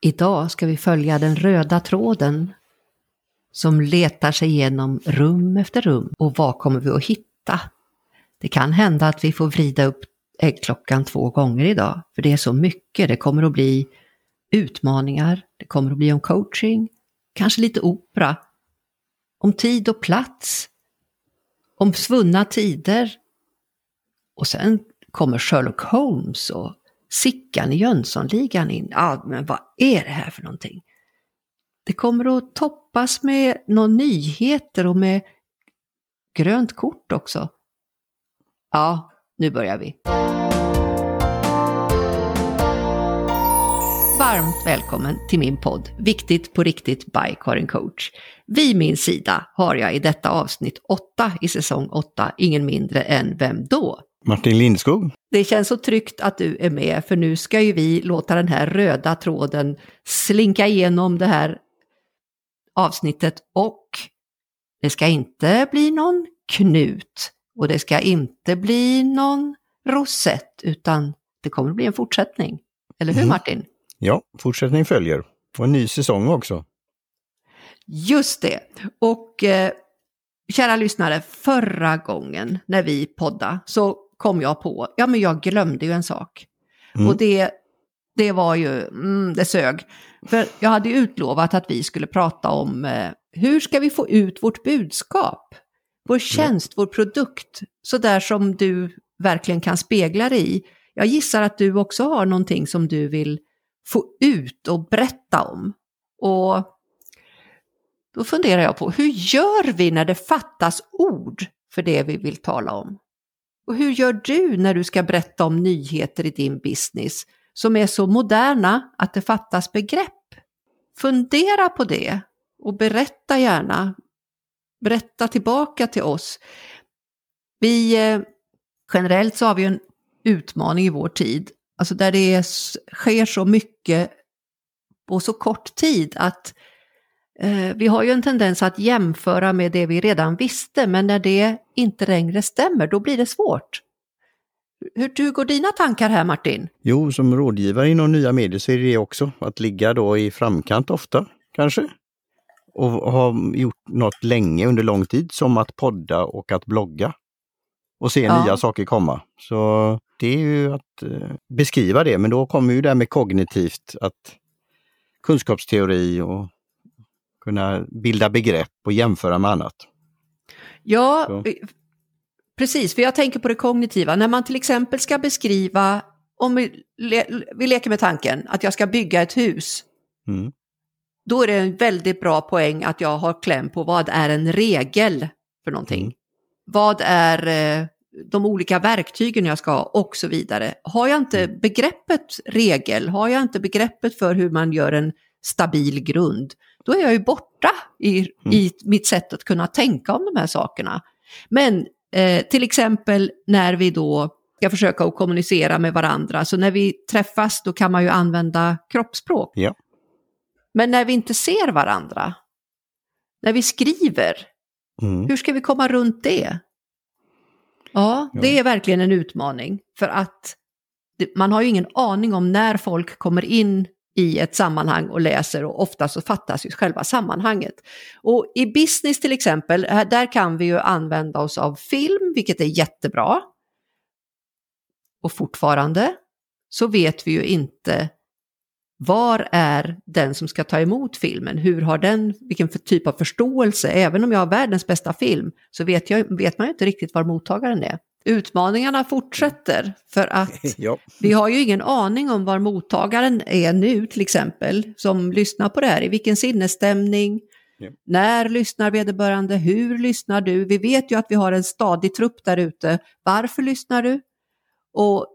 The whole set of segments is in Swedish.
Idag ska vi följa den röda tråden som letar sig igenom rum efter rum. Och vad kommer vi att hitta? Det kan hända att vi får vrida upp äggklockan två gånger idag, för det är så mycket. Det kommer att bli utmaningar, det kommer att bli om coaching, kanske lite opera, om tid och plats, om svunna tider. Och sen kommer Sherlock Holmes och Sickan i Jönssonligan in. Ja, men vad är det här för någonting? Det kommer att toppas med några nyheter och med grönt kort också. Ja, nu börjar vi. Varmt välkommen till min podd Viktigt på riktigt by Karin Coach. Vid min sida har jag i detta avsnitt 8 i säsong 8 ingen mindre än vem då? Martin Lindskog. Det känns så tryggt att du är med för nu ska ju vi låta den här röda tråden slinka igenom det här avsnittet och det ska inte bli någon knut och det ska inte bli någon rosett utan det kommer att bli en fortsättning. Eller hur mm. Martin? Ja, fortsättning följer. Och en ny säsong också. Just det. Och eh, kära lyssnare, förra gången när vi poddade så kom jag på, ja men jag glömde ju en sak. Mm. Och det, det var ju, mm, det sög. För jag hade utlovat att vi skulle prata om eh, hur ska vi få ut vårt budskap? Vår tjänst, vår produkt, så där som du verkligen kan spegla dig i. Jag gissar att du också har någonting som du vill få ut och berätta om. Och då funderar jag på, hur gör vi när det fattas ord för det vi vill tala om? Och hur gör du när du ska berätta om nyheter i din business som är så moderna att det fattas begrepp? Fundera på det och berätta gärna. Berätta tillbaka till oss. Vi, eh, generellt så har vi en utmaning i vår tid, alltså där det är, sker så mycket på så kort tid att vi har ju en tendens att jämföra med det vi redan visste, men när det inte längre stämmer, då blir det svårt. Hur, hur går dina tankar här Martin? Jo, som rådgivare inom nya medier så är det också att ligga då i framkant ofta, kanske. Och ha gjort något länge under lång tid, som att podda och att blogga. Och se ja. nya saker komma. Så det är ju att eh, beskriva det, men då kommer ju det här med kognitivt, att kunskapsteori och kunna bilda begrepp och jämföra med annat. Ja, Så. precis, för jag tänker på det kognitiva. När man till exempel ska beskriva, om vi, le, vi leker med tanken att jag ska bygga ett hus. Mm. Då är det en väldigt bra poäng att jag har kläm på vad är en regel för någonting. Mm. Vad är eh, de olika verktygen jag ska ha och så vidare. Har jag inte mm. begreppet regel, har jag inte begreppet för hur man gör en stabil grund, då är jag ju borta i, mm. i mitt sätt att kunna tänka om de här sakerna. Men eh, till exempel när vi då ska försöka att kommunicera med varandra, så när vi träffas då kan man ju använda kroppsspråk. Ja. Men när vi inte ser varandra, när vi skriver, mm. hur ska vi komma runt det? Ja, det är verkligen en utmaning för att man har ju ingen aning om när folk kommer in i ett sammanhang och läser och ofta så fattas ju själva sammanhanget. Och i business till exempel, eh, där kan vi ju använda oss av film, vilket är jättebra. Och fortfarande så vet vi ju inte var är den som ska ta emot filmen? Hur har den, vilken typ av förståelse? Även om jag har världens bästa film så vet, jag, vet man ju inte riktigt var mottagaren är. Utmaningarna fortsätter för att ja. vi har ju ingen aning om var mottagaren är nu till exempel som lyssnar på det här, i vilken sinnesstämning, ja. när lyssnar vederbörande, hur lyssnar du? Vi vet ju att vi har en stadig trupp där ute, varför lyssnar du? Och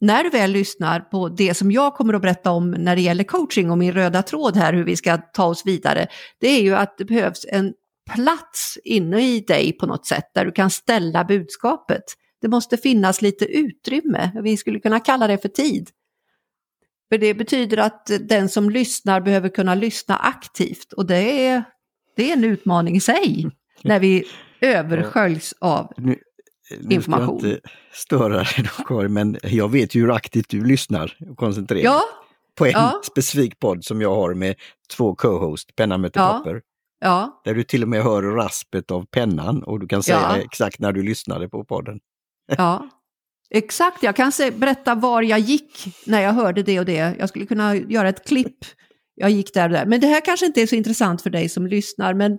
när du väl lyssnar på det som jag kommer att berätta om när det gäller coaching och min röda tråd här, hur vi ska ta oss vidare, det är ju att det behövs en plats inne i dig på något sätt där du kan ställa budskapet. Det måste finnas lite utrymme, vi skulle kunna kalla det för tid. För det betyder att den som lyssnar behöver kunna lyssna aktivt och det är, det är en utmaning i sig när vi översköljs av information. Nu ska jag inte störa dig då Karin, men jag vet ju hur aktivt du lyssnar och koncentrerar. Ja, på en ja. specifik podd som jag har med två co-host, penna möter ja. papper. Ja. Där du till och med hör raspet av pennan och du kan säga ja. exakt när du lyssnade på podden. Ja, exakt. Jag kan se, berätta var jag gick när jag hörde det och det. Jag skulle kunna göra ett klipp. Jag gick där och där. Men det här kanske inte är så intressant för dig som lyssnar. Men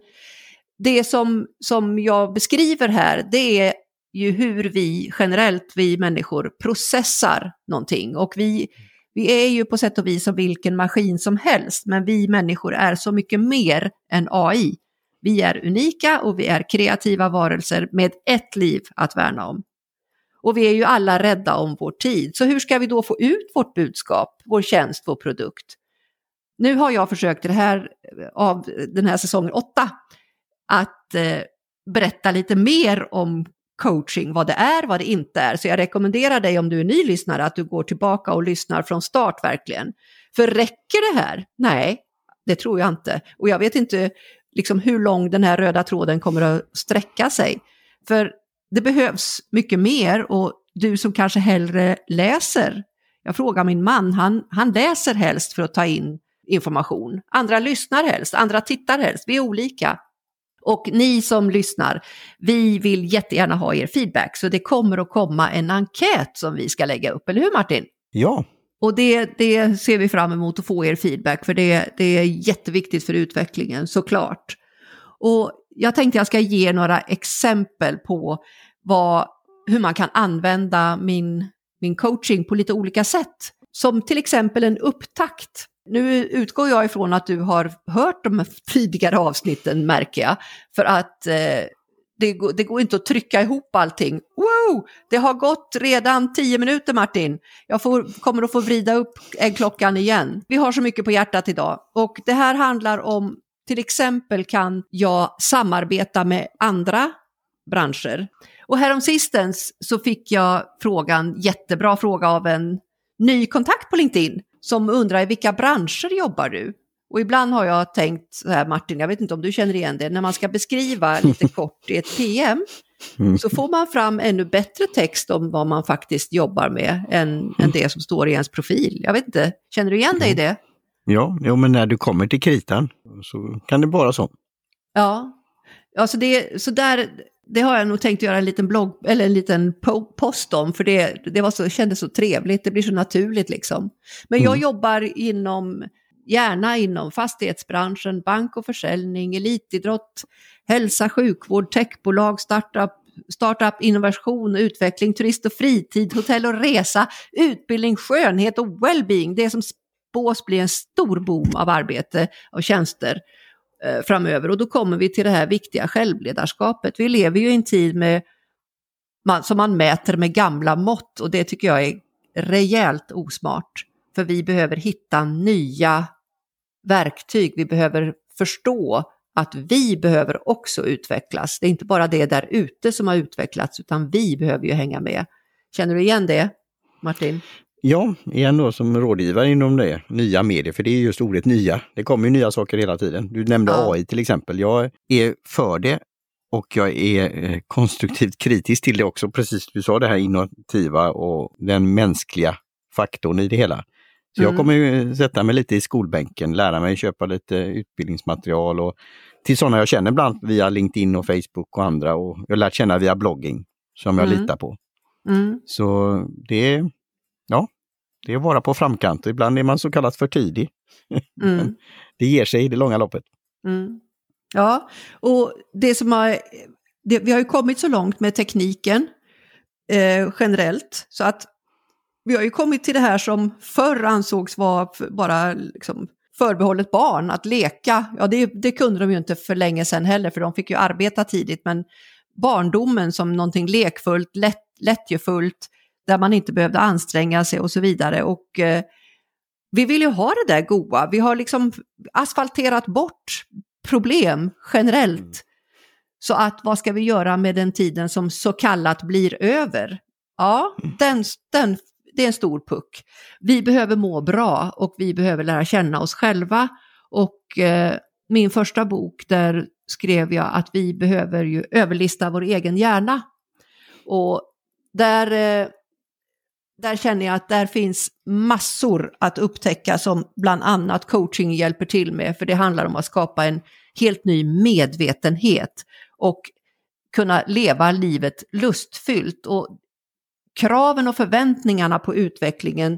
det som, som jag beskriver här, det är ju hur vi generellt, vi människor, processar någonting. Och vi, vi är ju på sätt och vis som vilken maskin som helst, men vi människor är så mycket mer än AI. Vi är unika och vi är kreativa varelser med ett liv att värna om. Och vi är ju alla rädda om vår tid, så hur ska vi då få ut vårt budskap, vår tjänst, vår produkt? Nu har jag försökt det här, av den här säsongen 8, att eh, berätta lite mer om coaching, vad det är, vad det inte är. Så jag rekommenderar dig om du är ny lyssnare att du går tillbaka och lyssnar från start verkligen. För räcker det här? Nej, det tror jag inte. Och jag vet inte liksom hur lång den här röda tråden kommer att sträcka sig. För det behövs mycket mer och du som kanske hellre läser. Jag frågar min man, han, han läser helst för att ta in information. Andra lyssnar helst, andra tittar helst. Vi är olika. Och ni som lyssnar, vi vill jättegärna ha er feedback, så det kommer att komma en enkät som vi ska lägga upp, eller hur Martin? Ja. Och det, det ser vi fram emot att få er feedback, för det, det är jätteviktigt för utvecklingen, såklart. Och jag tänkte jag ska ge några exempel på vad, hur man kan använda min, min coaching på lite olika sätt. Som till exempel en upptakt nu utgår jag ifrån att du har hört de tidigare avsnitten märker jag. För att eh, det, går, det, går inte att trycka ihop allting. Wow! Det har gått redan tio minuter Martin. Jag får, kommer att få vrida upp äggklockan igen. Vi har så mycket på hjärtat idag. Och det här handlar om, till exempel kan jag samarbeta med andra branscher. Och häromsistens så fick jag frågan, jättebra fråga av en ny kontakt på LinkedIn som undrar i vilka branscher jobbar du? Och ibland har jag tänkt så här Martin, jag vet inte om du känner igen det, när man ska beskriva lite kort i ett PM mm. så får man fram ännu bättre text om vad man faktiskt jobbar med än, mm. än det som står i ens profil. Jag vet inte, känner du igen dig i det? Ja, jo, men när du kommer till kritan så kan det vara så. Ja, alltså det, så där, det har jag nog tänkt göra en liten blogg, eller en liten post om, för det, det var så, kändes så trevligt, det blir så naturligt liksom. Men jag mm. jobbar inom, gärna inom fastighetsbranschen, bank och försäljning, elitidrott, hälsa, sjukvård, techbolag, startup, startup, innovation, utveckling, turist och fritid, hotell och resa, utbildning, skönhet och well-being. Det som spås bli en stor boom av arbete och tjänster Eh, framöver. Och då kommer vi till det här viktiga självledarskapet. Vi lever ju i en tid med, man, som man mäter med gamla mått och det tycker jag är rejält osmart. För vi behöver hitta nya verktyg, vi behöver förstå att vi behöver också utvecklas. Det är inte bara det där ute som har utvecklats, utan vi behöver ju hänga med. Känner du igen det, Martin? Ja, igen då som rådgivare inom det, nya medier, för det är just ordet nya. Det kommer ju nya saker hela tiden. Du nämnde ja. AI till exempel. Jag är för det och jag är eh, konstruktivt kritisk till det också, precis du sa det här innovativa och den mänskliga faktorn i det hela. Så mm. jag kommer ju sätta mig lite i skolbänken, lära mig köpa lite utbildningsmaterial och till sådana jag känner bland via LinkedIn och Facebook och andra och jag har lärt känna via blogging som jag mm. litar på. Mm. Så det, ja, det är att vara på framkant. Ibland är man så kallat för tidig. Mm. det ger sig i det långa loppet. Mm. Ja, och det som har, det, vi har ju kommit så långt med tekniken eh, generellt så att vi har ju kommit till det här som förr ansågs vara bara liksom, förbehållet barn, att leka. Ja, det, det kunde de ju inte för länge sedan heller, för de fick ju arbeta tidigt, men barndomen som någonting lekfullt, lätt, lättjefullt, där man inte behövde anstränga sig och så vidare. Och eh, vi vill ju ha det där goa. Vi har liksom asfalterat bort problem generellt. Mm. Så att vad ska vi göra med den tiden som så kallat blir över? Ja, mm. den, den, det är en stor puck. Vi behöver må bra och vi behöver lära känna oss själva. Och eh, min första bok, där skrev jag att vi behöver ju överlista vår egen hjärna. Och där eh, där känner jag att där finns massor att upptäcka som bland annat coaching hjälper till med, för det handlar om att skapa en helt ny medvetenhet och kunna leva livet lustfyllt. Och kraven och förväntningarna på utvecklingen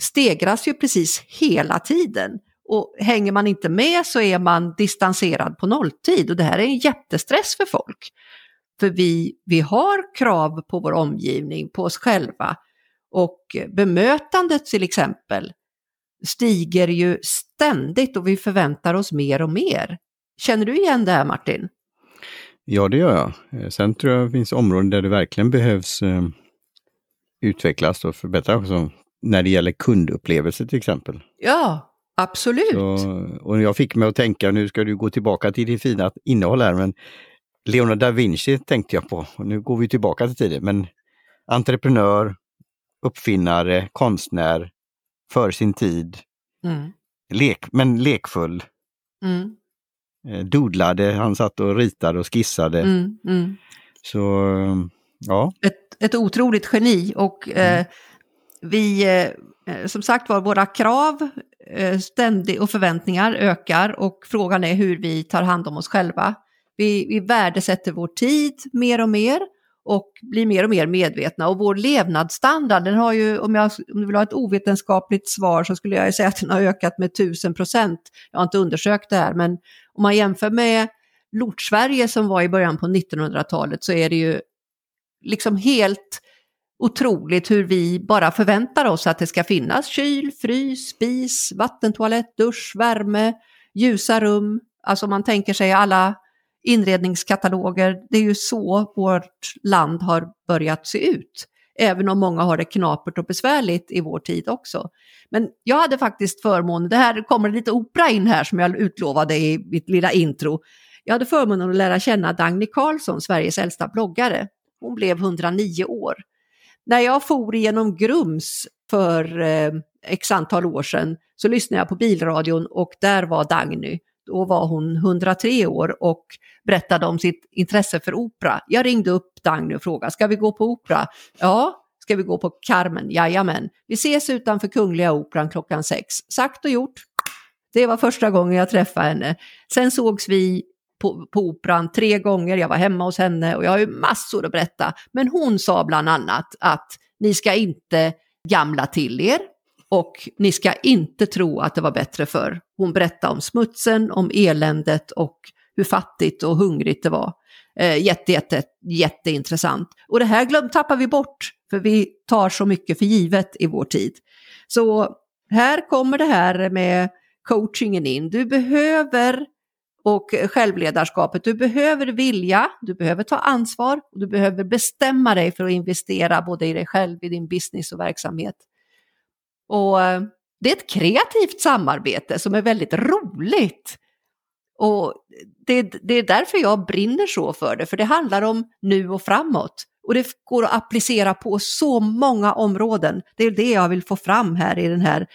stegras ju precis hela tiden. Och hänger man inte med så är man distanserad på nolltid och det här är en jättestress för folk. För vi, vi har krav på vår omgivning, på oss själva och bemötandet till exempel stiger ju ständigt och vi förväntar oss mer och mer. Känner du igen det här Martin? Ja, det gör jag. Eh, sen tror jag det finns områden där det verkligen behövs eh, utvecklas och förbättras också. När det gäller kundupplevelser till exempel. Ja, absolut. Så, och jag fick mig att tänka, nu ska du gå tillbaka till det fina innehåll här, men Leonardo da Vinci tänkte jag på. Och nu går vi tillbaka till tiden, men entreprenör, uppfinnare, konstnär, för sin tid. Mm. Lek, men lekfull. Mm. Eh, dodlade, han satt och ritade och skissade. Mm, mm. Så, ja. Ett, ett otroligt geni och eh, mm. vi, eh, som sagt var, våra krav eh, ständigt och förväntningar ökar och frågan är hur vi tar hand om oss själva. Vi, vi värdesätter vår tid mer och mer och blir mer och mer medvetna. Och vår levnadsstandard, den har ju, om, jag, om du vill ha ett ovetenskapligt svar så skulle jag säga att den har ökat med tusen procent. Jag har inte undersökt det här, men om man jämför med Lort-Sverige som var i början på 1900-talet så är det ju liksom helt otroligt hur vi bara förväntar oss att det ska finnas kyl, frys, spis, vattentoalett, dusch, värme, ljusa rum. Alltså man tänker sig alla inredningskataloger. Det är ju så vårt land har börjat se ut. Även om många har det knapert och besvärligt i vår tid också. Men jag hade faktiskt förmånen, det här kommer lite opera in här som jag utlovade i mitt lilla intro. Jag hade förmånen att lära känna Dagny Karlsson, Sveriges äldsta bloggare. Hon blev 109 år. När jag for genom Grums för eh, x antal år sedan så lyssnade jag på bilradion och där var Dagny. Då var hon 103 år och berättade om sitt intresse för opera. Jag ringde upp Dagny och frågade, ska vi gå på opera? Ja. Ska vi gå på Carmen? Jajamän. Vi ses utanför Kungliga Operan klockan sex. Sagt och gjort. Det var första gången jag träffade henne. Sen sågs vi på, på operan tre gånger, jag var hemma hos henne och jag har ju massor att berätta. Men hon sa bland annat att ni ska inte gamla till er och ni ska inte tro att det var bättre förr. Hon berättade om smutsen, om eländet och hur fattigt och hungrigt det var. Eh, jätte, jätte, jätteintressant. Och det här glöm, tappar vi bort, för vi tar så mycket för givet i vår tid. Så här kommer det här med coachingen in. Du behöver och självledarskapet. Du behöver vilja, du behöver ta ansvar och du behöver bestämma dig för att investera både i dig själv, i din business och verksamhet. Och eh, det är ett kreativt samarbete som är väldigt roligt. Och det, det, är därför jag brinner så för det, för det handlar om nu och framåt. Och det går att applicera på så många områden. Det är det jag vill få fram här i den här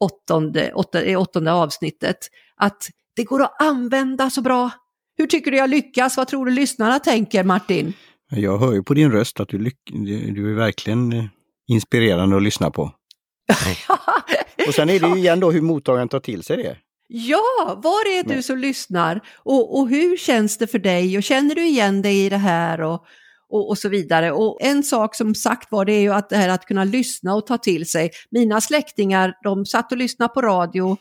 åttonde, åttonde, åttonde avsnittet. Att det går att använda så bra. Hur tycker du jag lyckas? Vad tror du lyssnarna tänker Martin? Jag hör ju på din röst att du, du är verkligen eh, inspirerande att lyssna på. och sen är det ju igen då hur mottagaren tar till sig det. Ja, var är du som lyssnar? Och, och hur känns det för dig? Och känner du igen dig i det här? Och, och, och, så vidare. Och en sak som sagt var det är ju att det här att kunna lyssna och ta till sig. Mina släktingar, de satt och lyssnade på radio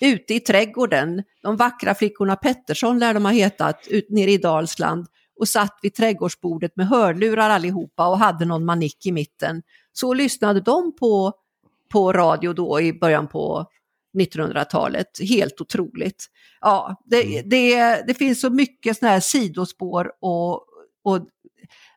ute i trädgården. De vackra flickorna Pettersson lär de ha hetat, ut nere i Dalsland. Och satt vid trädgårdsbordet med hörlurar allihopa och hade någon manick i mitten. Så lyssnade de på, på radio då i början på 1900-talet. Helt otroligt. Ja, det, mm. det, det finns så mycket sådana här sidospår och, och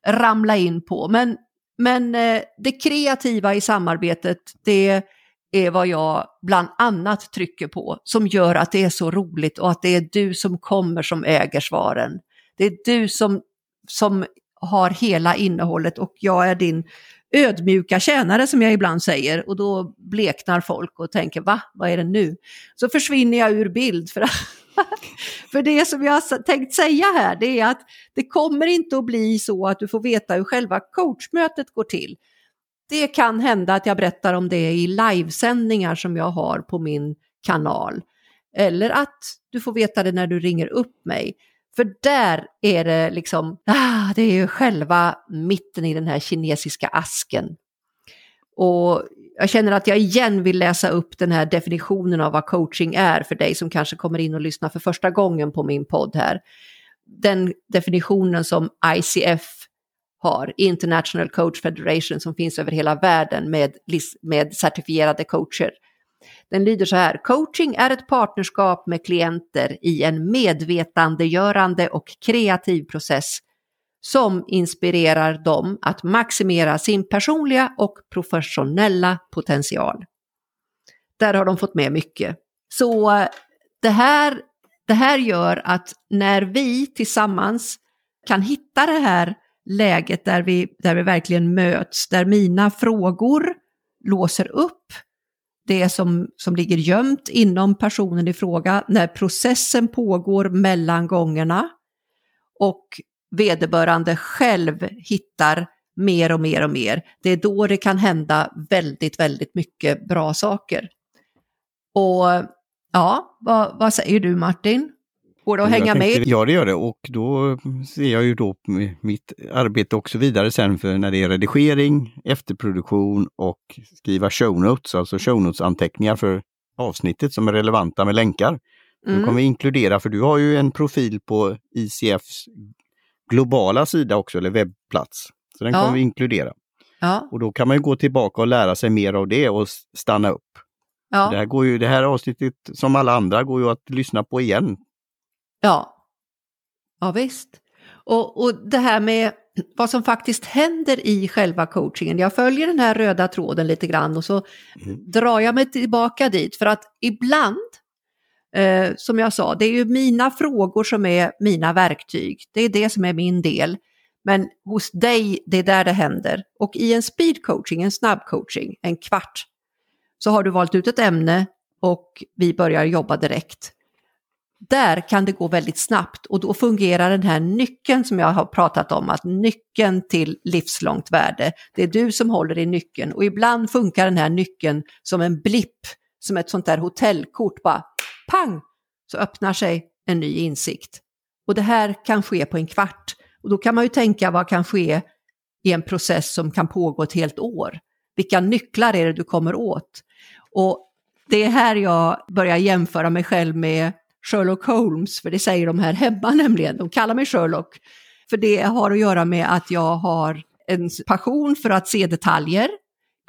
ramla in på. Men, men eh, det kreativa i samarbetet, det är vad jag bland annat trycker på som gör att det är så roligt och att det är du som kommer som äger svaren. Det är du som, som har hela innehållet och jag är din ödmjuka tjänare som jag ibland säger och då bleknar folk och tänker va, vad är det nu? Så försvinner jag ur bild för, för det som jag har tänkt säga här det är att det kommer inte att bli så att du får veta hur själva coachmötet går till. det kan hända att jag berättar om det i livesändningar som jag har på min kanal. Eller att du får veta det när du ringer upp mig. För där är det liksom, ah, det är ju själva mitten i den här kinesiska asken. Och jag känner att jag igen vill läsa upp den här definitionen av vad coaching är för dig som kanske kommer in och lyssnar för första gången på min podd här. Den definitionen som ICF har, International Coach Federation, som finns över hela världen med, med certifierade coacher. Den lyder så här, coaching är ett partnerskap med klienter i en medvetandegörande och kreativ process som inspirerar dem att maximera sin personliga och professionella potential. Där har de fått med mycket. Så det här, det här gör att när vi tillsammans kan hitta det här läget där vi, där vi verkligen möts, där mina frågor låser upp det som, som ligger gömt inom personen i fråga, när processen pågår mellan gångerna och vederbörande själv hittar mer och mer och mer. Det är då det kan hända väldigt, väldigt mycket bra saker. Och ja, vad, vad säger du Martin? Går det att hänga tänkte, med? Ja, det gör det och då ser jag ju då mitt arbete också vidare sen för när det är redigering, efterproduktion och skriva show notes, alltså show notes-anteckningar för avsnittet som är relevanta med länkar. Mm. Då kommer vi inkludera, för du har ju en profil på ICFs globala sida också, eller webbplats. Så den ja. kommer vi inkludera. Ja. Och då kan man gå tillbaka och lära sig mer av det och stanna upp. Ja. Det, här går ju, det här avsnittet, som alla andra, går ju att lyssna på igen Ja, ja visst. Och, och det här med vad som faktiskt händer i själva coachingen. Jag följer den här röda tråden lite grann och så mm. drar jag mig tillbaka dit för att ibland, eh, som jag sa, det är ju mina frågor som är mina verktyg. Det är det som är min del. Men hos dig, det är där det händer. Och i en speed coaching, en snabb coaching, en kvart, så har du valt ut ett ämne och vi börjar jobba direkt där kan det gå väldigt snabbt och då fungerar den här nyckeln som jag har pratat om, att nyckeln till livslångt värde, det är du som håller i nyckeln och ibland funkar den här nyckeln som en blipp, som ett sånt där hotellkort, bara pang, så öppnar sig en ny insikt. Och det här kan ske på en kvart och då kan man ju tänka vad kan ske i en process som kan pågå ett helt år? Vilka nycklar är det du kommer åt? Och det är här jag börjar jämföra mig själv med Sherlock Holmes, för det säger de här hemma nämligen. De kallar mig Sherlock. För det har att göra med att jag har en passion för att se detaljer.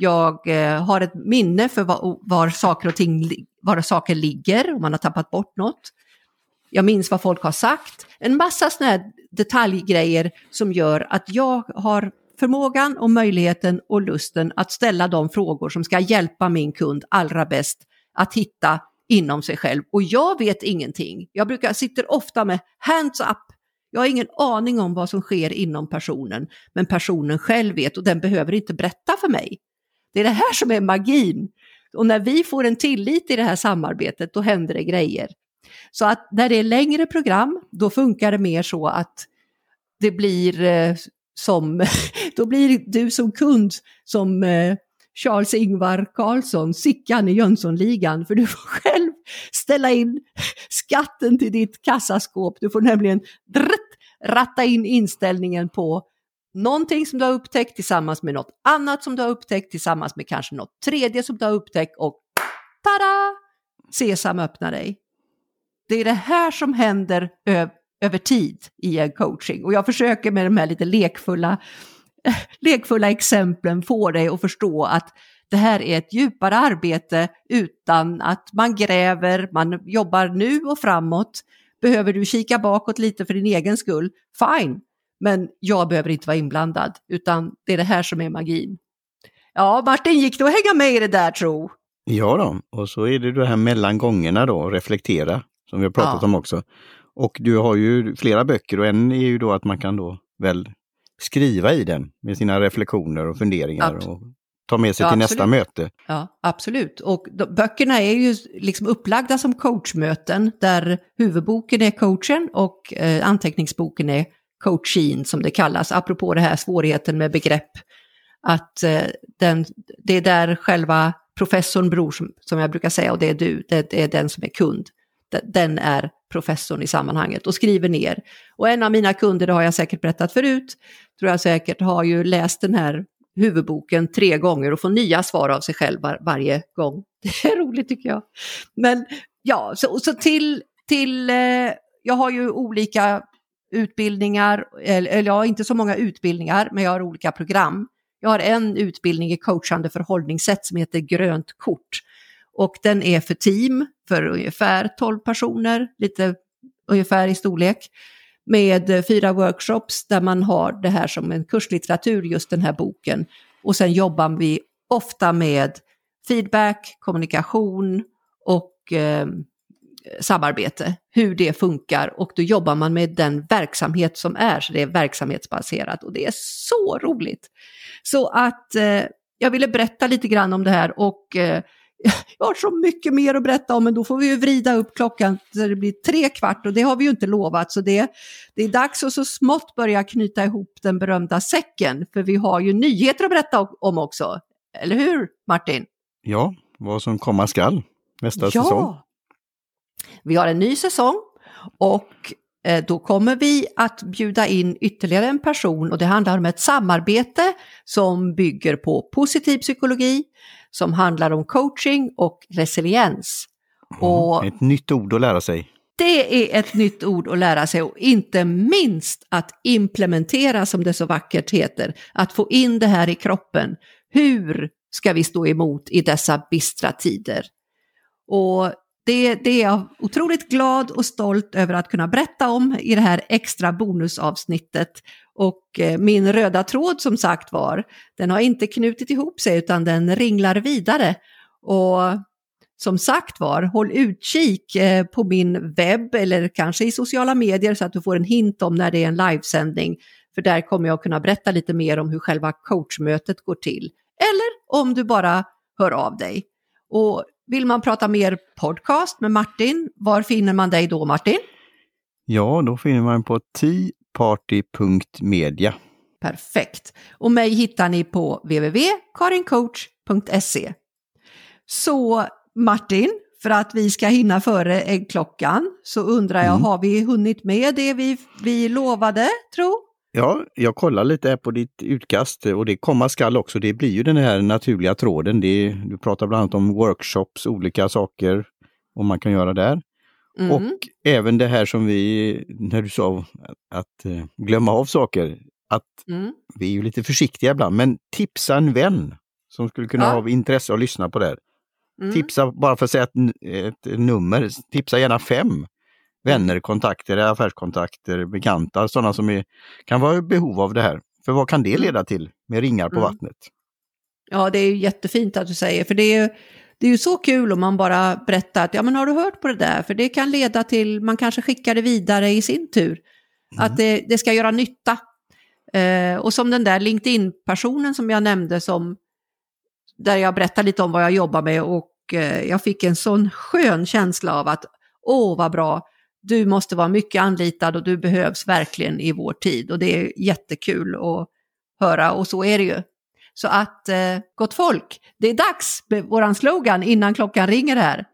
Jag eh, har ett minne för var, var, saker och ting, var saker ligger, om man har tappat bort något. Jag minns vad folk har sagt. En massa sådana här detaljgrejer som gör att jag har förmågan och möjligheten och lusten att ställa de frågor som ska hjälpa min kund allra bäst att hitta inom sig själv. Och jag vet ingenting. Jag brukar, sitter ofta med hands up. Jag har ingen aning om vad som sker inom personen, men personen själv vet och den behöver inte berätta för mig. Det är det här som är magin. Och när vi får en tillit i det här samarbetet, då händer det grejer. Så att när det är längre program, då funkar det mer så att det blir eh, som, då blir du som kund som eh, Charles-Ingvar Carlsson, Sickan i Jönssonligan, för du får själv ställa in skatten till ditt kassaskåp. Du får nämligen drrt, ratta in inställningen på någonting som du har upptäckt tillsammans med något annat som du har upptäckt tillsammans med kanske något tredje som du har upptäckt och tada! Sesam öppnar dig. Det är det här som händer över tid i en coaching och jag försöker med de här lite lekfulla lekfulla exemplen får dig att förstå att det här är ett djupare arbete utan att man gräver, man jobbar nu och framåt. Behöver du kika bakåt lite för din egen skull, fine. Men jag behöver inte vara inblandad, utan det är det här som är magin. Ja, Martin, gick det att hänga med i det där tro? Ja då, och så är det det här mellan gångerna då, reflektera, som vi har pratat ja. om också. Och du har ju flera böcker och en är ju då att man kan då väl skriva i den med sina reflektioner och funderingar Abs och ta med sig ja, till absolut. nästa möte. Ja, absolut. Och de, böckerna är ju liksom upplagda som coachmöten där huvudboken är coachen och eh, anteckningsboken är coachin som det kallas, apropå det här svårigheten med begrepp. att eh, den, det är där själva professorn bror, som, som jag brukar säga, och det är du, det, det är den som är kund. Den är professorn i sammanhanget och skriver ner. Och en av mina kunder, det har jag säkert berättat förut, tror jag säkert, har ju läst den här huvudboken tre gånger och får nya svar av sig själv var, varje gång. Det är roligt tycker jag. Men ja, så, så till, till eh, jag har ju olika utbildningar, eller, eller jag har inte så många utbildningar, men jag har olika program. Jag har en utbildning i coachande förhållningssätt som heter grönt kort. Och den är för team, för ungefär 12 personer, lite ungefär i storlek. Med eh, fyra workshops där man har det här som en kurslitteratur, just den här boken. Och sen jobbar vi ofta med feedback, kommunikation och eh, samarbete, hur det funkar och då jobbar man med den verksamhet som är, så det är verksamhetsbaserat och det är så roligt. Så att eh, jag ville berätta lite grann om det här och eh, jag har så mycket mer att berätta om, men då får vi ju vrida upp klockan så det blir tre kvart och det har vi ju inte lovat. Så det, det är dags att så smått börja knyta ihop den berömda säcken, för vi har ju nyheter att berätta om också. Eller hur, Martin? Ja, vad som komma skall nästa ja. säsong. Vi har en ny säsong och eh, då kommer vi att bjuda in ytterligare en person och det handlar om ett samarbete som bygger på positiv psykologi, som handlar om coaching och resiliens. Och ett nytt ord att lära sig. Det är ett nytt ord att lära sig och inte minst att implementera som det så vackert heter, att få in det här i kroppen. Hur ska vi stå emot i dessa bistra tider? Och det, det är jag otroligt glad och stolt över att kunna berätta om i det här extra bonusavsnittet. Och eh, min röda tråd som sagt var, den har inte knutit ihop sig utan den ringlar vidare. Och som sagt var, håll utkik eh, på min webb eller kanske i sociala medier så att du får en hint om när det är en livesändning. För där kommer jag kunna berätta lite mer om hur själva coachmötet går till. Eller om du bara hör av dig. Och vill man prata mer podcast med Martin, var finner man dig då Martin? Ja, då finner man på teaparty.media. Perfekt. Och mig hittar ni på www.karincoach.se. Så Martin, för att vi ska hinna före äggklockan så undrar jag, mm. har vi hunnit med det vi, vi lovade, tro? Ja, jag kollar lite här på ditt utkast och det komma skall också. Det blir ju den här naturliga tråden. Det, du pratar bland annat om workshops, olika saker och man kan göra där. Mm. Och även det här som vi, när du sa att uh, glömma av saker, att mm. vi är ju lite försiktiga ibland, men tipsa en vän som skulle kunna ja. ha intresse att lyssna på det här. Mm. Tipsa, bara för att säga ett, ett nummer, tipsa gärna fem vänner, kontakter, affärskontakter, bekanta, sådana som är, kan vara i behov av det här. För vad kan det mm. leda till med ringar på mm. vattnet? Ja, det är jättefint att du säger, för det är det är ju så kul om man bara berättar att ja men har du hört på det där? För det kan leda till, man kanske skickar det vidare i sin tur. Mm. Att det, det, ska göra nytta. Eh, och som den där LinkedIn-personen som jag nämnde som, där jag berättar lite om vad jag jobbar med och eh, jag fick en sån skön känsla av att åh vad bra, du måste vara mycket anlitad och du behövs verkligen i vår tid. Och det är jättekul att höra och så är det ju. Så att, eh, gott folk, det är dags med våran slogan innan klockan ringer här.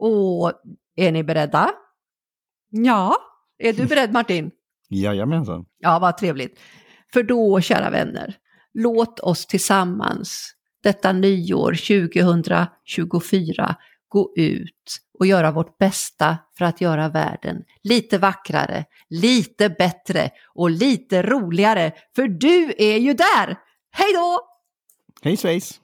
Och är ni beredda? Ja, är du beredd Martin? Jajamensan. Ja, vad trevligt. För då, kära vänner, låt oss tillsammans detta nyår 2024 gå ut och göra vårt bästa för att göra världen lite vackrare, lite bättre och lite roligare. För du är ju där! Hej då! Hej svejs!